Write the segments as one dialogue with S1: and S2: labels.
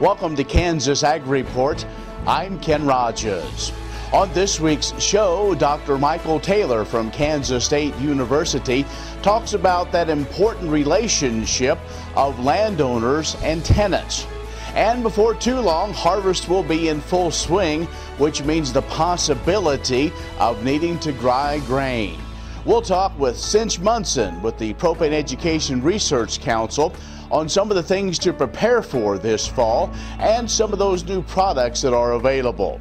S1: Welcome to Kansas Ag Report. I'm Ken Rogers. On this week's show, Dr. Mykel Taylor from Kansas State University talks about that important relationship of landowners and tenants. And before too long, harvest will be in full swing, which means the possibility of needing to dry grain. We'll talk with Cinch Munson with the Propane Education Research Council on some of the things to prepare for this fall and some of those new products that are available.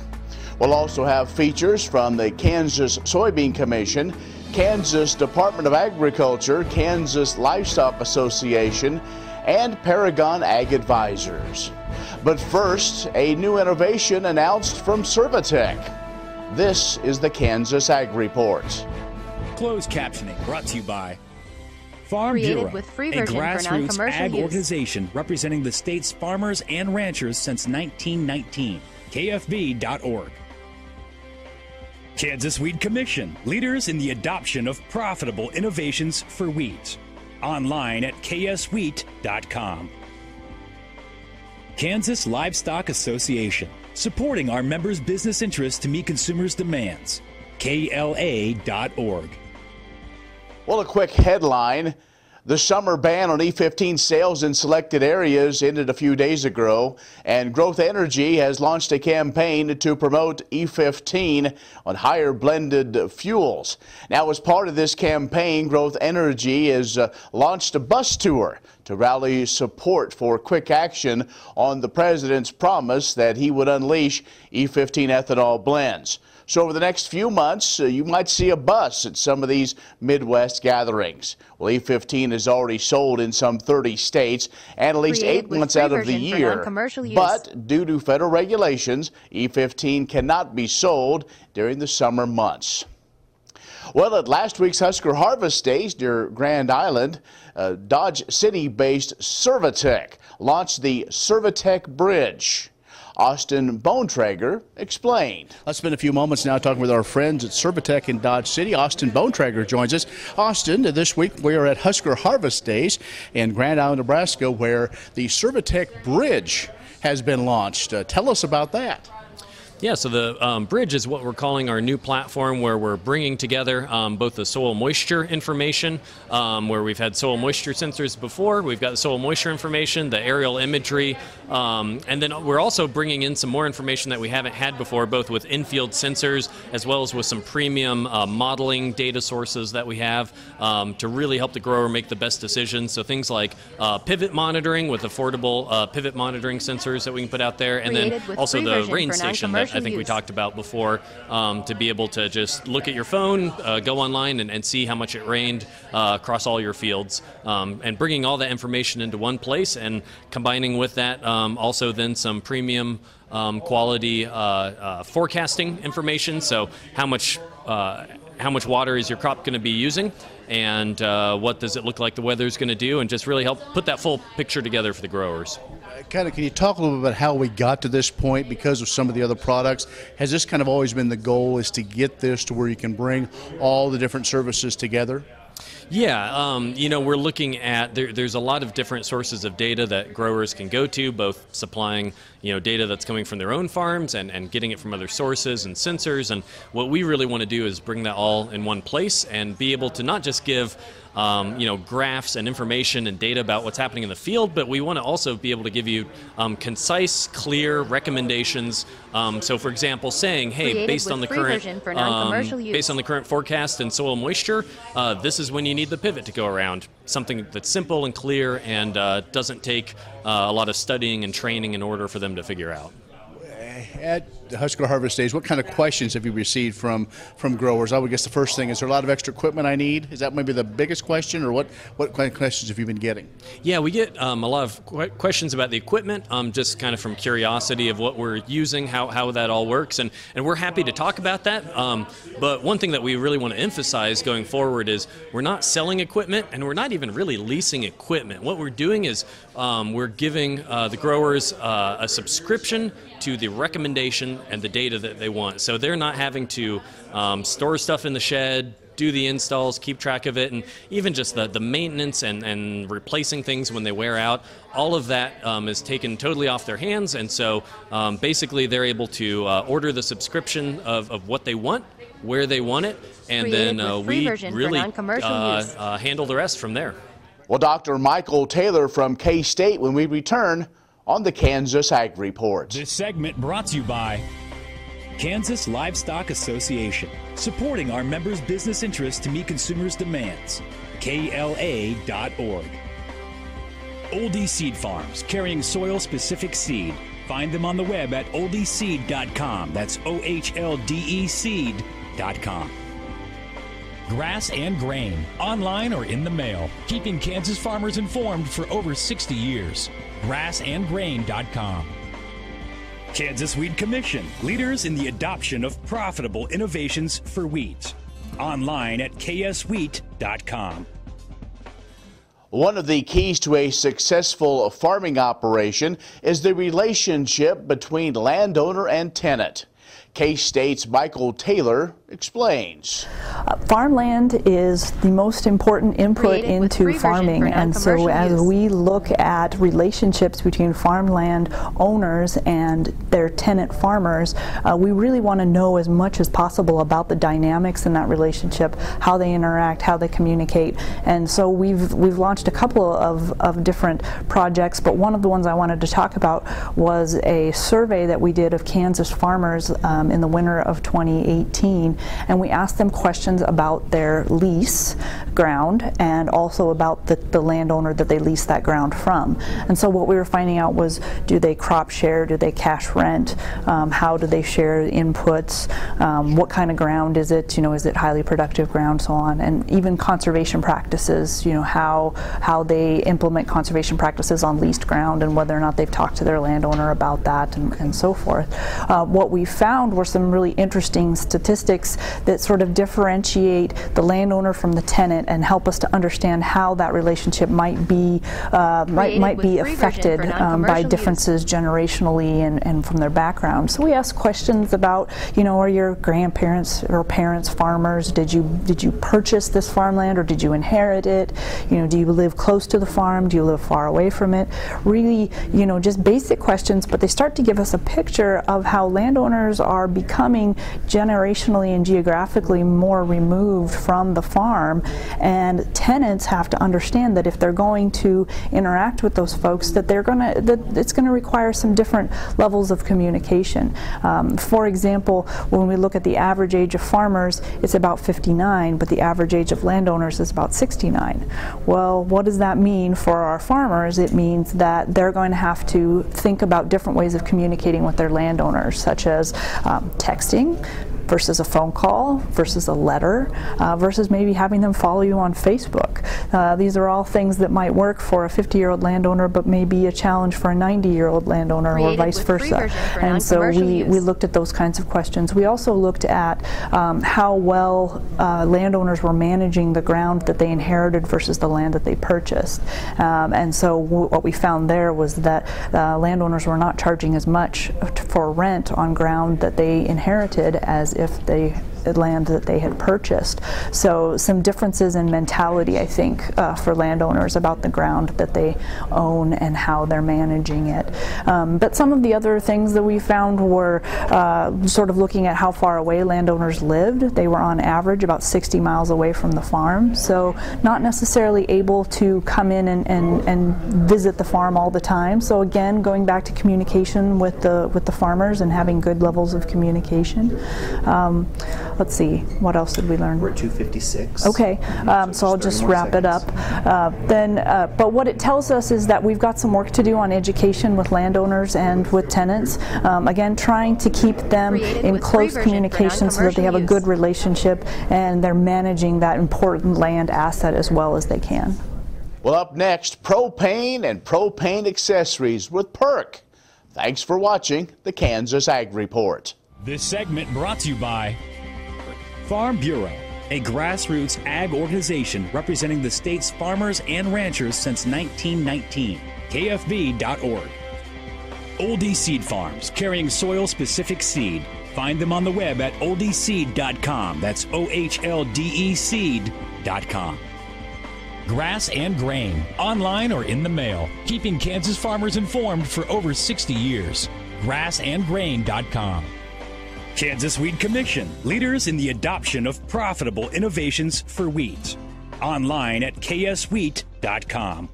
S1: We'll also have features from the Kansas Soybean Commission, Kansas Department of Agriculture, Kansas Livestock Association, and Paragon Ag Advisors. But first, a new innovation announced from ServiTech. This is the Kansas Ag Report.
S2: Closed captioning brought to you by Farm
S3: Created
S2: Bureau,
S3: with free
S2: a
S3: version for
S2: grassroots ag
S3: use.
S2: organization representing the state's farmers and ranchers since 1919. KFB.org. Kansas Wheat Commission, leaders in the adoption of profitable innovations for weeds. Online at kswheat.com. Kansas Livestock Association, supporting our members' business interests to meet consumers' demands. KLA.org.
S1: Well, a quick headline. The summer ban on E15 sales in selected areas ended a few days ago, and Growth Energy has launched a campaign to promote E15 on higher blended fuels. Now, as part of this campaign, Growth Energy has uh, launched a bus tour to rally support for quick action on the president's promise that he would unleash E15 ethanol blends. So over the next few months, uh, you might see a bus at some of these Midwest gatherings. Well, E15 is already sold in some 30 states and at least eight months out of the year. But due to federal regulations, E15 cannot be sold during the summer months. Well, at last week's Husker Harvest Days near Grand Island, uh, Dodge City-based ServiTech launched the ServiTech Bridge. Austin Bontrager explained. Let's spend a few moments now talking with our friends at ServiTech in Dodge City. Austin Bontrager joins us. Austin, this week we are at Husker Harvest Days in Grand Island, Nebraska, where the ServiTech Bridge has been launched. Uh, tell us about that.
S4: Yeah, so the um, bridge is what we're calling our new platform where we're bringing together um, both the soil moisture information, um, where we've had soil moisture sensors before, we've got the soil moisture information, the aerial imagery, um, and then we're also bringing in some more information that we haven't had before, both with infield sensors as well as with some premium uh, modeling data sources that we have um, to really help the grower make the best decisions. So things like uh, pivot monitoring with affordable uh, pivot monitoring sensors that we can put out there, and
S3: Created
S4: then also the rain station that I think we talked about before um, to be able to just look at your phone, uh, go online, and, and see how much it rained uh, across all your fields, um, and bringing all that information into one place and combining with that um, also then some premium um, quality uh, uh, forecasting information. So how much uh, how much water is your crop going to be using, and uh, what does it look like the weather is going to do, and just really help put that full picture together for the growers.
S1: Kind of, can you talk a little bit about how we got to this point because of some of the other products? Has this kind of always been the goal is to get this to where you can bring all the different services together?
S4: Yeah, um, you know, we're looking at there, there's a lot of different sources of data that growers can go to, both supplying you know data that's coming from their own farms and, and getting it from other sources and sensors. And what we really want to do is bring that all in one place and be able to not just give um, you know graphs and information and data about what's happening in the field, but we want to also be able to give you um, concise, clear recommendations. Um, so, for example, saying, "Hey,
S3: Created
S4: based on the current
S3: version for non-commercial
S4: um, based on the current forecast and soil moisture, uh, this is when you need the pivot to go around. Something that's simple and clear and uh, doesn't take uh, a lot of studying and training in order for them to figure out.
S1: At the Husker Harvest Days, what kind of questions have you received from from growers? I would guess the first thing is there a lot of extra equipment I need? Is that maybe the biggest question, or what what kind of questions have you been getting?
S4: Yeah, we get um, a lot of que- questions about the equipment, um, just kind of from curiosity of what we're using, how, how that all works, and, and we're happy to talk about that. Um, but one thing that we really want to emphasize going forward is we're not selling equipment and we're not even really leasing equipment. What we're doing is um, we're giving uh, the growers uh, a subscription to the recommendation and the data that they want. So they're not having to um, store stuff in the shed, do the installs, keep track of it, and even just the, the maintenance and, and replacing things when they wear out. All of that um, is taken totally off their hands, and so um, basically they're able to uh, order the subscription of, of what they want, where they want it, and
S3: Created
S4: then uh, we really uh, uh, handle the rest from there.
S1: Well, Dr. Mykel Taylor from K State when we return on the Kansas Ag Report.
S2: This segment brought to you by Kansas Livestock Association, supporting our members' business interests to meet consumers' demands. KLA.org. Ohlde Seed Farms, carrying soil specific seed. Find them on the web at ohldeseed.com. That's O H L D E seed.com. Grass and Grain, online or in the mail, keeping Kansas farmers informed for over 60 years. Grassandgrain.com. Kansas Wheat Commission, leaders in the adoption of profitable innovations for wheat. Online at kswheat.com.
S1: One of the keys to a successful farming operation is the relationship between landowner and tenant. K State's Mykel Taylor explains.
S5: Farmland is the most important input
S3: Created
S5: into farming, and so as
S3: use.
S5: we look at relationships between farmland owners and their tenant farmers, uh, we really want to know as much as possible about the dynamics in that relationship, how they interact, how they communicate, and so we've we've launched a couple of, of different projects, but one of the ones I wanted to talk about was a survey that we did of Kansas farmers um, in the winter of 2018, and we asked them questions about their lease ground and also about the, the landowner that they lease that ground from. And so what we were finding out was do they crop share, do they cash rent, um, how do they share inputs, um, what kind of ground is it, you know, is it highly productive ground, so on, and even conservation practices, you know, how, how they implement conservation practices on leased ground and whether or not they've talked to their landowner about that and, and so forth. Uh, what we found were some really interesting statistics that sort of differentiate the landowner from the tenant and help us to understand how that relationship might be uh, might, might be affected um, by
S3: non-commercial use.
S5: differences generationally and, and from their background. So we ask questions about, you know, are your grandparents or parents farmers? Did you did you purchase this farmland or did you inherit it? You know, do you live close to the farm? Do you live far away from it? Really, you know, just basic questions, but they start to give us a picture of how landowners are becoming generationally and geographically more removed from the farm. And tenants have to understand that if they're going to interact with those folks that they're going to that it's going to require some different levels of communication. Um, for example when we look at the average age of farmers it's about 59 but the average age of landowners is about 69 well what does that mean for our farmers? It means that they're going to have to think about different ways of communicating with their landowners such as um, texting versus a phone call versus a letter uh, versus maybe having them follow you on Facebook. Uh, these are all things that might work for a 50 year old landowner but may be a challenge for a 90 year old landowner or vice versa. And so we,
S3: use.
S5: we looked at those kinds of questions. We also looked at um, how well uh, landowners were managing the ground that they inherited versus the land that they purchased. Um, and so w- what we found there was that uh, landowners were not charging as much for rent on ground that they inherited as if they land that they had purchased. So some differences in mentality, I think, uh, for landowners about the ground that they own and how they're managing it. Um, but some of the other things that we found were uh, sort of looking at how far away landowners lived. They were on average about 60 miles away from the farm, so not necessarily able to come in and, and, and visit the farm all the time. So again, going back to communication with the with the farmers and having good levels of communication. Um, let's see, what else did we learn?
S6: We're at 256.
S5: Okay, um, so I'll
S6: just
S5: just
S6: 30 more
S5: wrap it up. Uh, then, uh, but what it tells us is that we've got some work to do on education with landowners and with tenants. Um, again, trying to keep them
S3: Created
S5: in close communication so that they have a good relationship and they're managing that important land asset as well as they can.
S1: Well, up next, propane and propane accessories with PERC. Thanks for watching the Kansas Ag Report.
S2: This segment brought to you by Farm Bureau, a grassroots ag organization representing the state's farmers and ranchers since 1919. KFB.org. Ohlde Seed Farms, carrying soil specific seed. Find them on the web at ohldeseed.com. That's O H L D E seed.com. Grass and Grain, online or in the mail, keeping Kansas farmers informed for over 60 years. Grassandgrain.com. Kansas Wheat Commission, leaders in the adoption of profitable innovations for wheat. Online at kswheat.com.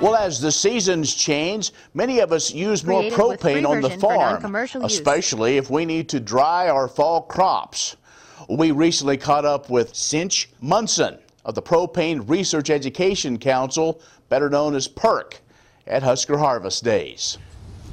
S1: Well, as the seasons change, many of us use more
S3: Created with
S1: propane on the farm,
S3: non-commercial use.
S1: especially if we need to dry our fall crops. We recently caught up with Cinch Munson of the Propane Research Education Council, better known as PERC, at Husker Harvest Days.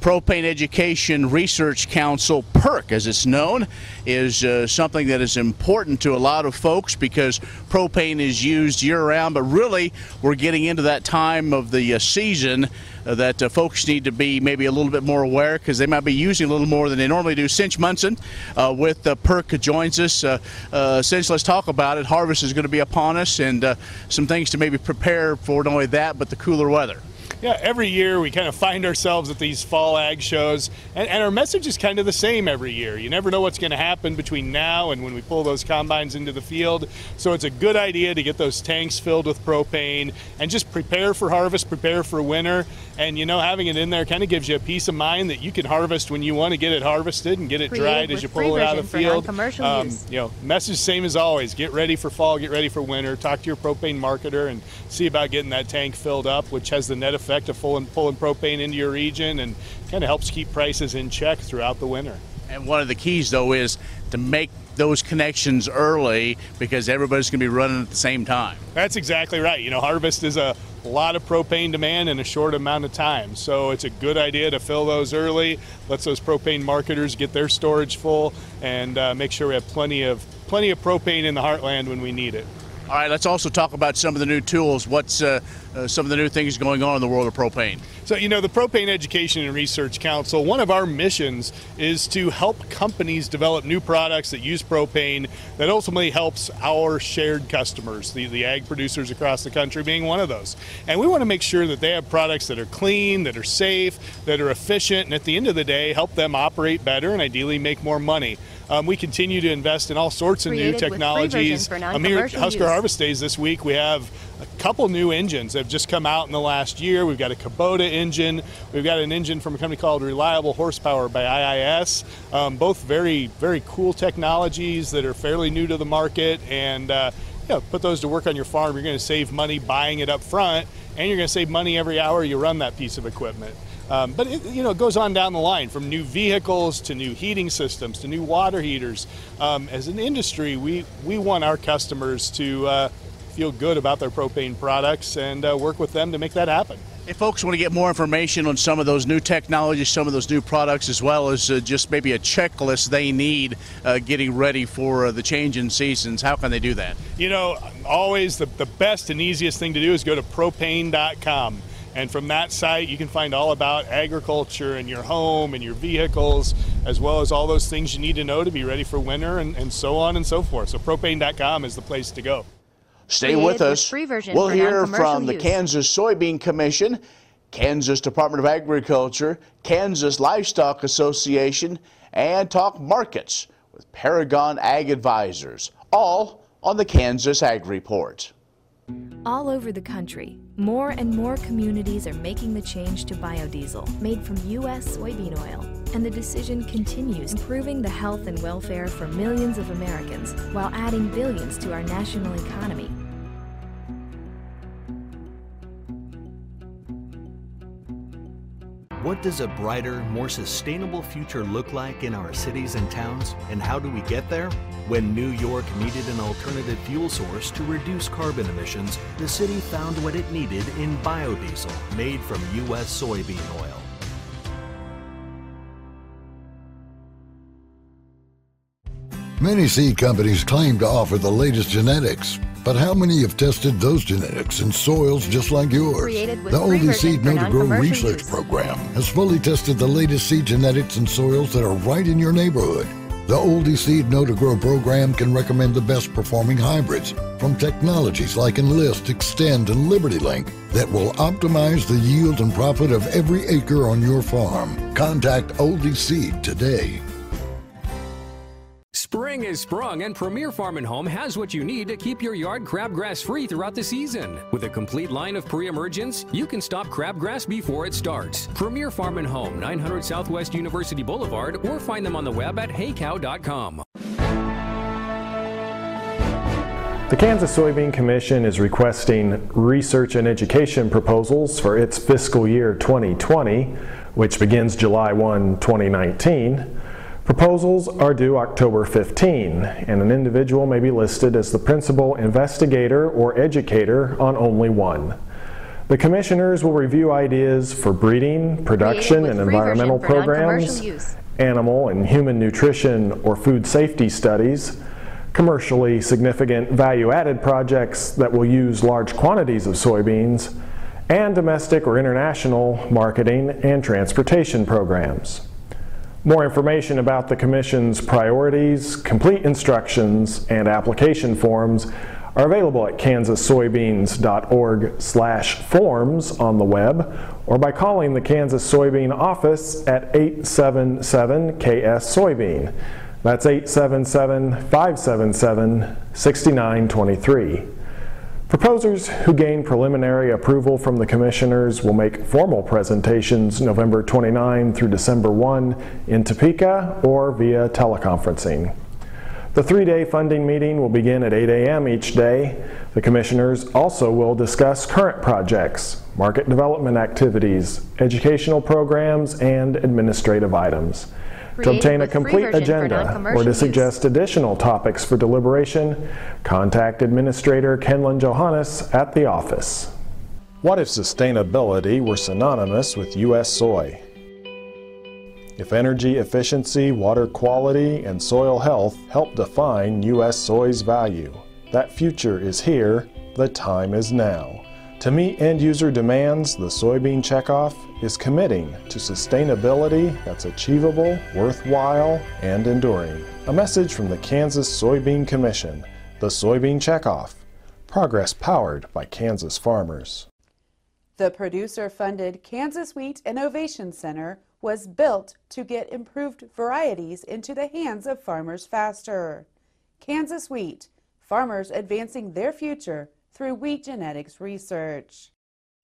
S1: Propane Education Research Council, PERC as it's known, is uh, something that is important to a lot of folks because propane is used year round, but really we're getting into that time of the uh, season uh, that uh, folks need to be maybe a little bit more aware because they might be using a little more than they normally do. Cinch Munson uh, with uh, PERC joins us. Uh, uh, Cinch, let's talk about it. Harvest is going to be upon us and uh, some things to maybe prepare for not only that, but the cooler weather.
S6: Yeah, every year we kind of find ourselves at these fall ag shows, and, and our message is kind of the same every year. You never know what's going to happen between now and when we pull those combines into the field. So it's a good idea to get those tanks filled with propane and just prepare for harvest, prepare for winter. And you know, having it in there kind of gives you a peace of mind that you can harvest when you want to get it harvested and get it dried as you pull it out of the field.
S3: Um, use.
S6: You know, message same as always. Get ready for fall, get ready for winter. Talk to your propane marketer and see about getting that tank filled up, which has the net effect of pulling, pulling propane into your region and kind of helps keep prices in check throughout the winter.
S1: And one of the keys, though, is to make those connections early because everybody's going to be running at the same time.
S6: That's exactly right. You know, harvest is a lot of propane demand in a short amount of time. So it's a good idea to fill those early. Lets those propane marketers get their storage full and uh, make sure we have plenty of plenty of propane in the heartland when we need it.
S1: All right, let's also talk about some of the new tools. What's uh, uh, some of the new things going on in the world of propane?
S6: So, you know, the Propane Education and Research Council, one of our missions is to help companies develop new products that use propane that ultimately helps our shared customers, the, the ag producers across the country being one of those. And we want to make sure that they have products that are clean, that are safe, that are efficient, and at the end of the day, help them operate better and ideally make more money. Um, we continue to invest in all sorts of
S3: Created
S6: new technologies. Um, here at Husker
S3: use.
S6: Harvest Days this week, we have a couple new engines that have just come out in the last year. We've got a Kubota engine. We've got an engine from a company called Reliable Horsepower by IIS. Um, both very, very cool technologies that are fairly new to the market. And uh, you know, put those to work on your farm. You're going to save money buying it up front, and you're going to save money every hour you run that piece of equipment. Um, but it, you know, it goes on down the line from new vehicles to new heating systems to new water heaters. Um, as an industry, we we want our customers to uh, feel good about their propane products and uh, work with them to make that happen.
S1: If folks want to get more information on some of those new technologies, some of those new products, as well as uh, just maybe a checklist they need uh, getting ready for uh, the change in seasons, how can they do that?
S6: You know, always the, the best and easiest thing to do is go to propane.com. And from that site, you can find all about agriculture and your home and your vehicles, as well as all those things you need to know to be ready for winter and, and so on and so forth. So, propane.com is the place to go.
S1: Stay with
S3: with
S1: us.
S3: free version
S1: we'll hear
S3: non-commercial
S1: from the
S3: use.
S1: Kansas Soybean Commission, Kansas Department of Agriculture, Kansas Livestock Association, and talk markets with Paragon Ag Advisors, all on the Kansas Ag Report.
S7: All over the country, more and more communities are making the change to biodiesel made from U.S. soybean oil. And the decision continues improving the health and welfare for millions of Americans while adding billions to our national economy.
S8: What does a brighter, more sustainable future look like in our cities and towns, and how do we get there? When New York needed an alternative fuel source to reduce carbon emissions, the city found what it needed in biodiesel made from U.S. soybean oil.
S9: Many seed companies claim to offer the latest genetics, but how many have tested those genetics in soils just like yours? The
S3: Ohlde
S9: Seed Know to Grow Research
S3: use.
S9: Program has fully tested the latest seed genetics in soils that are right in your neighborhood. The Ohlde Seed Know to Grow program can recommend the best performing hybrids from technologies like Enlist, Extend, and LibertyLink that will optimize the yield and profit of every acre on your farm. Contact Ohlde Seed today.
S3: Spring is sprung, and Premier Farm and Home has what you need to keep your yard crabgrass free throughout the season. With a complete line of pre-emergence, you can stop crabgrass before it starts. Premier Farm and Home, 900 Southwest University Boulevard, or find them on the web at heycow.com.
S10: The Kansas Soybean Commission is requesting research and education proposals for its fiscal year 2020, which begins July 1, 2019. Proposals are due October 15, and an individual may be listed as the principal investigator or educator on only one. The commissioners will review ideas for breeding, production, and environmental programs, animal and human nutrition or food safety studies, commercially significant value-added projects that will use large quantities of soybeans, and domestic or international marketing and transportation programs. More information about the Commission's priorities, complete instructions, and application forms are available at kansassoybeans.org slash forms on the web or by calling the Kansas Soybean office at 877-KS-Soybean. That's 877-577-6923. Proposers who gain preliminary approval from the commissioners will make formal presentations November 29 through December 1 in Topeka or via teleconferencing. The three-day funding meeting will begin at 8 a.m. each day. The commissioners also will discuss current projects, market development activities, educational programs, and administrative items. To obtain a complete agenda or to suggest additional topics for deliberation, contact Administrator Kenlon Johannes at the office. What if sustainability were synonymous with U.S. soy? If energy efficiency, water quality, and soil health help define U.S. soy's value, that future is here, the time is now. To meet end user demands, the Soybean Checkoff is committing to sustainability that's achievable, worthwhile, and enduring. A message from the Kansas Soybean Commission, the Soybean Checkoff, progress powered by Kansas farmers.
S11: The producer funded Kansas Wheat Innovation Center was built to get improved varieties into the hands of farmers faster. Kansas Wheat, farmers advancing their future through wheat genetics research.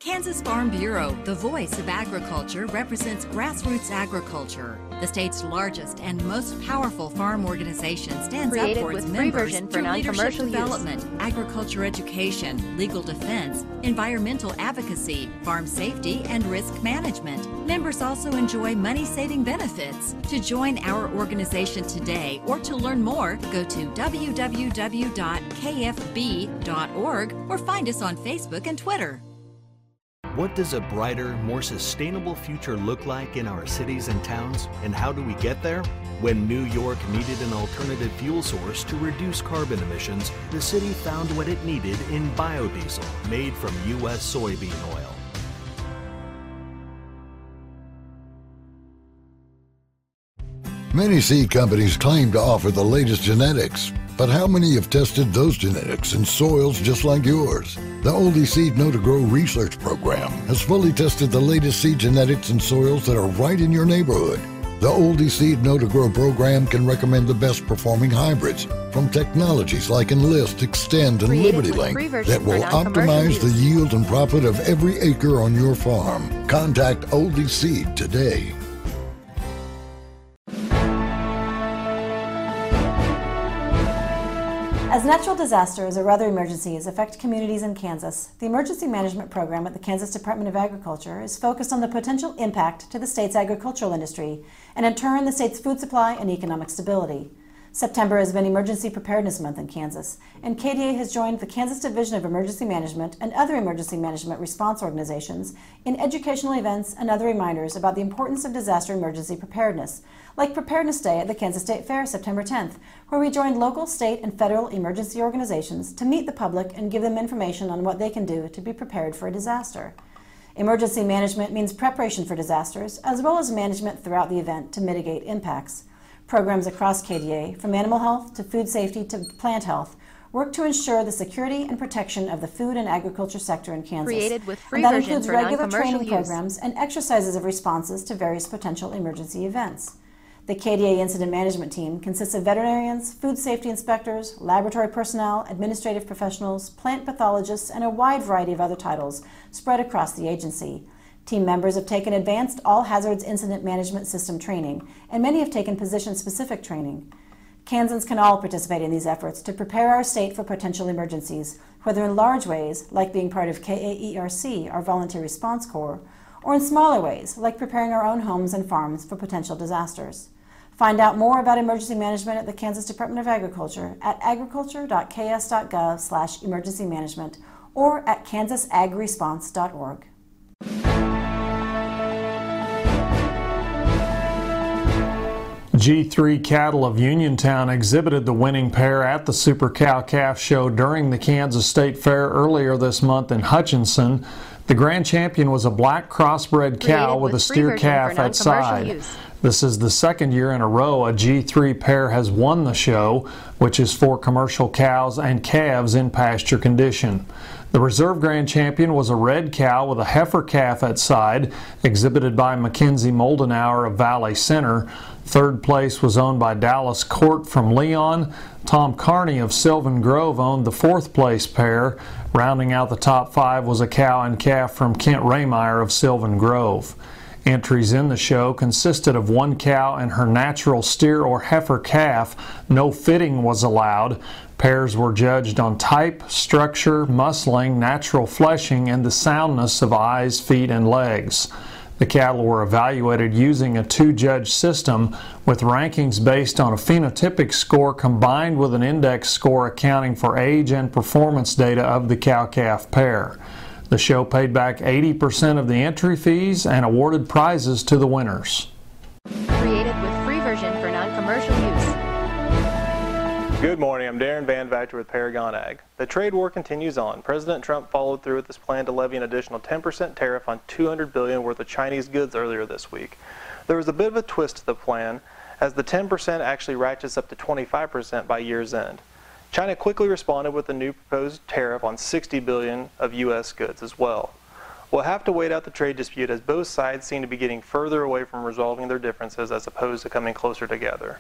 S12: Kansas Farm Bureau, the voice of agriculture, represents grassroots agriculture. The state's largest and most powerful farm organization stands
S13: Created
S12: up for its members
S13: for
S12: through leadership
S13: non-commercial use.
S12: development, agriculture education, legal defense, environmental advocacy, farm safety, and risk management. Members also enjoy money-saving benefits. To join our organization today or to learn more, go to www.kfb.org or find us on Facebook and Twitter.
S8: What does a brighter, more sustainable future look like in our cities and towns? And how do we get there? When New York needed an alternative fuel source to reduce carbon emissions, the city found what it needed in biodiesel made from U.S. soybean oil.
S9: Many seed companies claim to offer the latest genetics, but how many have tested those genetics in soils just like yours? The Ohlde Seed Know to Grow research program has fully tested the latest seed genetics in soils that are right in your neighborhood. The Ohlde Seed Know to Grow program can recommend the best performing hybrids from technologies like Enlist, Extend, and
S13: Created with
S9: LibertyLink that will optimize the yield and profit of every acre on your farm. Contact Ohlde Seed today.
S14: As natural disasters or other emergencies affect communities in Kansas, the Emergency Management Program at the Kansas Department of Agriculture is focused on the potential impact to the state's agricultural industry and, in turn, the state's food supply and economic stability. September has been Emergency Preparedness Month in Kansas, and KDA has joined the Kansas Division of Emergency Management and other emergency management response organizations in educational events and other reminders about the importance of disaster emergency preparedness, like Preparedness Day at the Kansas State Fair September 10th, where we joined local, state, and federal emergency organizations to meet the public and give them information on what they can do to be prepared for a disaster. Emergency management means preparation for disasters, as well as management throughout the event to mitigate impacts. Programs across KDA, from animal health to food safety to plant health, work to ensure the security and protection of the food and agriculture sector in Kansas.
S15: Created with free
S14: and that includes regular training
S15: use.
S14: programs and exercises of responses to various potential emergency events. The KDA Incident Management Team consists of veterinarians, food safety inspectors, laboratory personnel, administrative professionals, plant pathologists, and a wide variety of other titles spread across the agency. Team members have taken advanced all hazards incident management system training, and many have taken position specific training. Kansans can all participate in these efforts to prepare our state for potential emergencies, whether in large ways, like being part of KAERC, our Volunteer Response Corps, or in smaller ways, like preparing our own homes and farms for potential disasters. Find out more about emergency management at the Kansas Department of Agriculture at agriculture.ks.gov slash emergency management or at kansasagresponse.org.
S16: G3 Cattle of Uniontown exhibited the winning pair at the Super Cow Calf Show during the Kansas State Fair earlier this month in Hutchinson. The grand champion was a black crossbred cow with,
S15: with
S16: a steer calf
S15: for
S16: at side.
S15: use.
S16: This is the second year in a row a G3 pair has won the show, which is for commercial cows and calves in pasture condition. The reserve grand champion was a red cow with a heifer calf at side, exhibited by Mackenzie Moldenauer of Valley Center. Third place was owned by Dallas Court from Leon. Tom Carney of Sylvan Grove owned the fourth place pair. Rounding out the top five was a cow and calf from Kent Raymeyer of Sylvan Grove. Entries in the show consisted of one cow and her natural steer or heifer calf. No fitting was allowed. Pairs were judged on type, structure, muscling, natural fleshing, and the soundness of eyes, feet, and legs. The cattle were evaluated using a two judge system with rankings based on a phenotypic score combined with an index score accounting for age and performance data of the cow calf pair. The show paid back 80% of the entry fees and awarded prizes to the winners.
S13: Good morning. I'm Darren Van Vactor with Paragon Ag. The trade war continues on. President Trump followed through with his plan to levy an additional 10% tariff on 200 billion worth of Chinese goods earlier this week. There was a bit of a twist to the plan, as the 10% actually ratchets up to 25% by year's end. China quickly responded with a new proposed tariff on 60 billion of U.S. goods as well. We'll have to wait out the trade dispute as both sides seem to be getting further away from resolving their differences as opposed to coming closer together.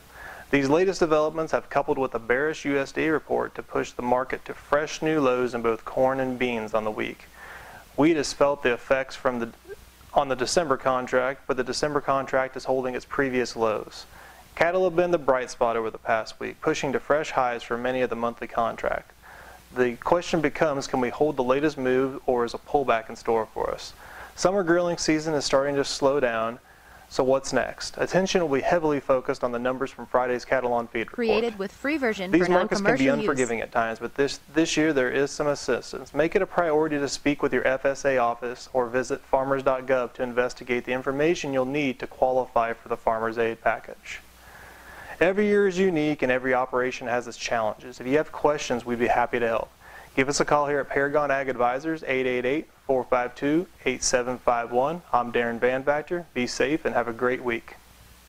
S13: These latest developments have coupled with a bearish USDA report to push the market to fresh new lows in both corn and beans on the week. Wheat has felt the effects from the on the December contract, but the December contract is holding its previous lows. Cattle have been the bright spot over the past week, pushing to fresh highs for many of the monthly contract. The question becomes, can we hold the latest move or is a pullback in store for us? Summer grilling season is starting to slow down, so what's next? Attention will be heavily focused on the numbers from Friday's Cattle on feed report.
S15: Created with free version
S13: These
S15: for
S13: markets can be
S15: non-commercial use.
S13: unforgiving at times, but this, this year there is some assistance. Make it a priority to speak with your FSA office or visit farmers.gov to investigate the information you'll need to qualify for the Farmer's Aid package. Every year is unique and every operation has its challenges. If you have questions, we'd be happy to help. Give us a call here at Paragon Ag Advisors, 888-452-8751. I'm Darren Van Vactor. Be safe and have a great week.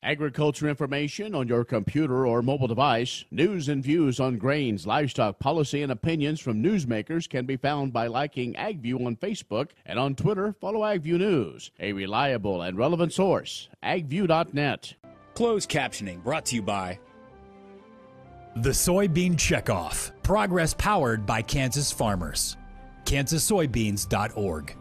S1: Agriculture information on your computer or mobile device, news and views on grains, livestock policy, and opinions from newsmakers can be found by liking AgView on Facebook and on Twitter, follow AgView News, a reliable and relevant source, agview.net.
S2: Closed captioning brought to you by The Soybean Checkoff. Progress powered by Kansas farmers. KansasSoybeans.org.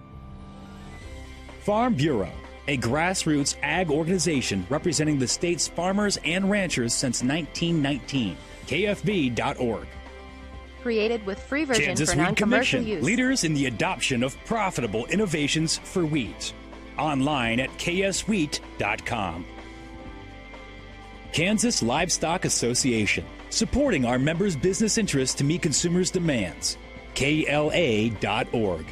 S2: Farm Bureau, a grassroots ag organization representing the state's farmers and ranchers since 1919. KFB.org.
S15: Created with free version
S2: Kansas
S15: for non-commercial
S2: Commission,
S15: use.
S2: leaders in the adoption of profitable innovations for wheat. Online at kswheat.com. Kansas Livestock Association, supporting our members' business interests to meet consumers' demands. KLA.org.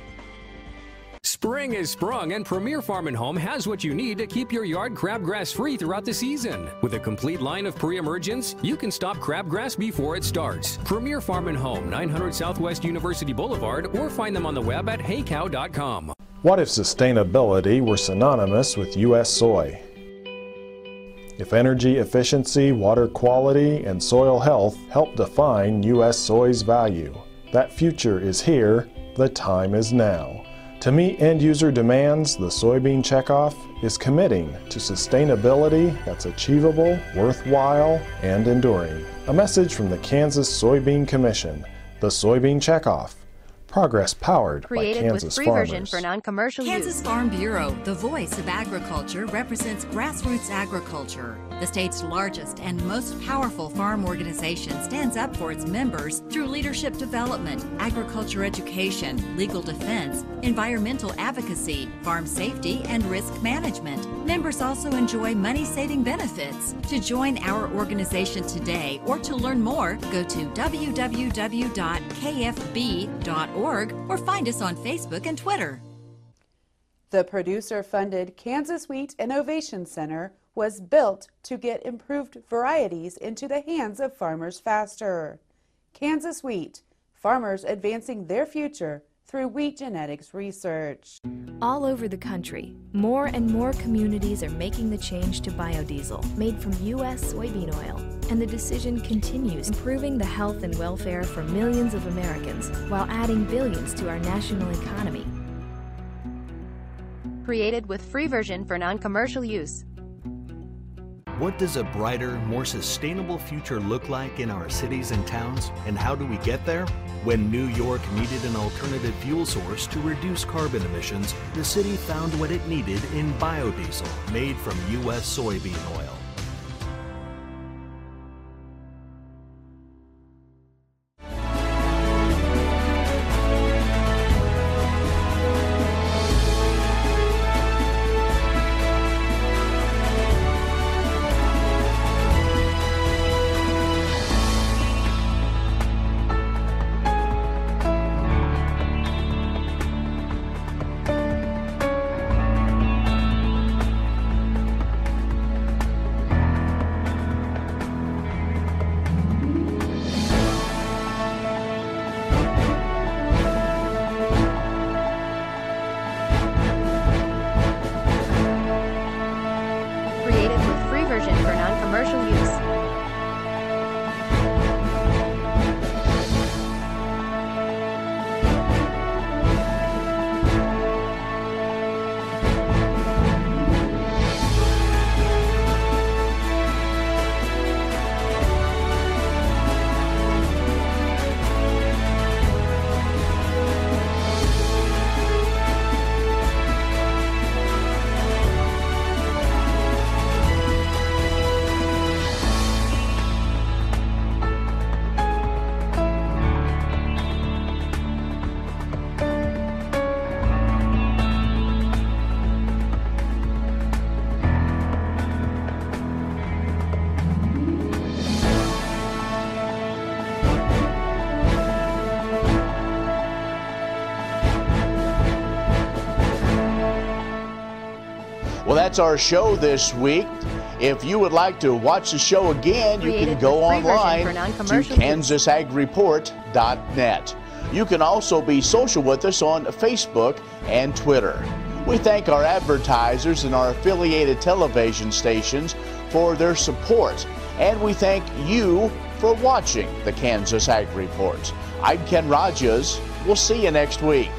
S3: Spring is sprung, and Premier Farm and Home has what you need to keep your yard crabgrass free throughout the season. With a complete line of pre-emergents, you can stop crabgrass before it starts. Premier Farm and Home, 900 Southwest University Boulevard, or find them on the web at heycow.com.
S16: What if sustainability were synonymous with U.S. soy?
S10: If energy efficiency, water quality, and soil health help define U.S. soy's value, that future is here, the time is now. To meet end user demands, the Soybean Checkoff is committing to sustainability that's achievable, worthwhile, and enduring. A message from the Kansas Soybean Commission, the Soybean Checkoff. Progress powered
S15: Created
S10: by Kansas
S15: with free
S10: farmers.
S15: version for non-commercial
S12: Kansas
S15: use.
S12: Farm Bureau, the voice of agriculture, represents grassroots agriculture. The state's largest and most powerful farm organization stands up for its members through leadership development, agriculture education, legal defense, environmental advocacy, farm safety, and risk management. Members also enjoy money saving benefits. To join our organization today or to learn more, go to www.kfb.org or find us on Facebook and Twitter.
S11: The producer funded Kansas Wheat Innovation Center was built to get improved varieties into the hands of farmers faster. Kansas Wheat, farmers advancing their future through wheat genetics research.
S7: All over the country, more and more communities are making the change to biodiesel made from U.S. soybean oil. And the decision continues, improving the health and welfare for millions of Americans while adding billions to our national economy.
S15: Created with free version for non-commercial use.
S8: What does a brighter, more sustainable future look like in our cities and towns, and how do we get there? When New York needed an alternative fuel source to reduce carbon emissions, the city found what it needed in biodiesel made from U.S. soybean oil.
S1: That's our show this week. If you would like to watch the show again, you can go
S15: with free version
S1: online to kansasagreport.net. You can also be social with us on Facebook and Twitter. We thank our advertisers and our affiliated television stations for their support, and we thank you for watching the Kansas Ag Report. I'm Ken Rogers. We'll see you next week.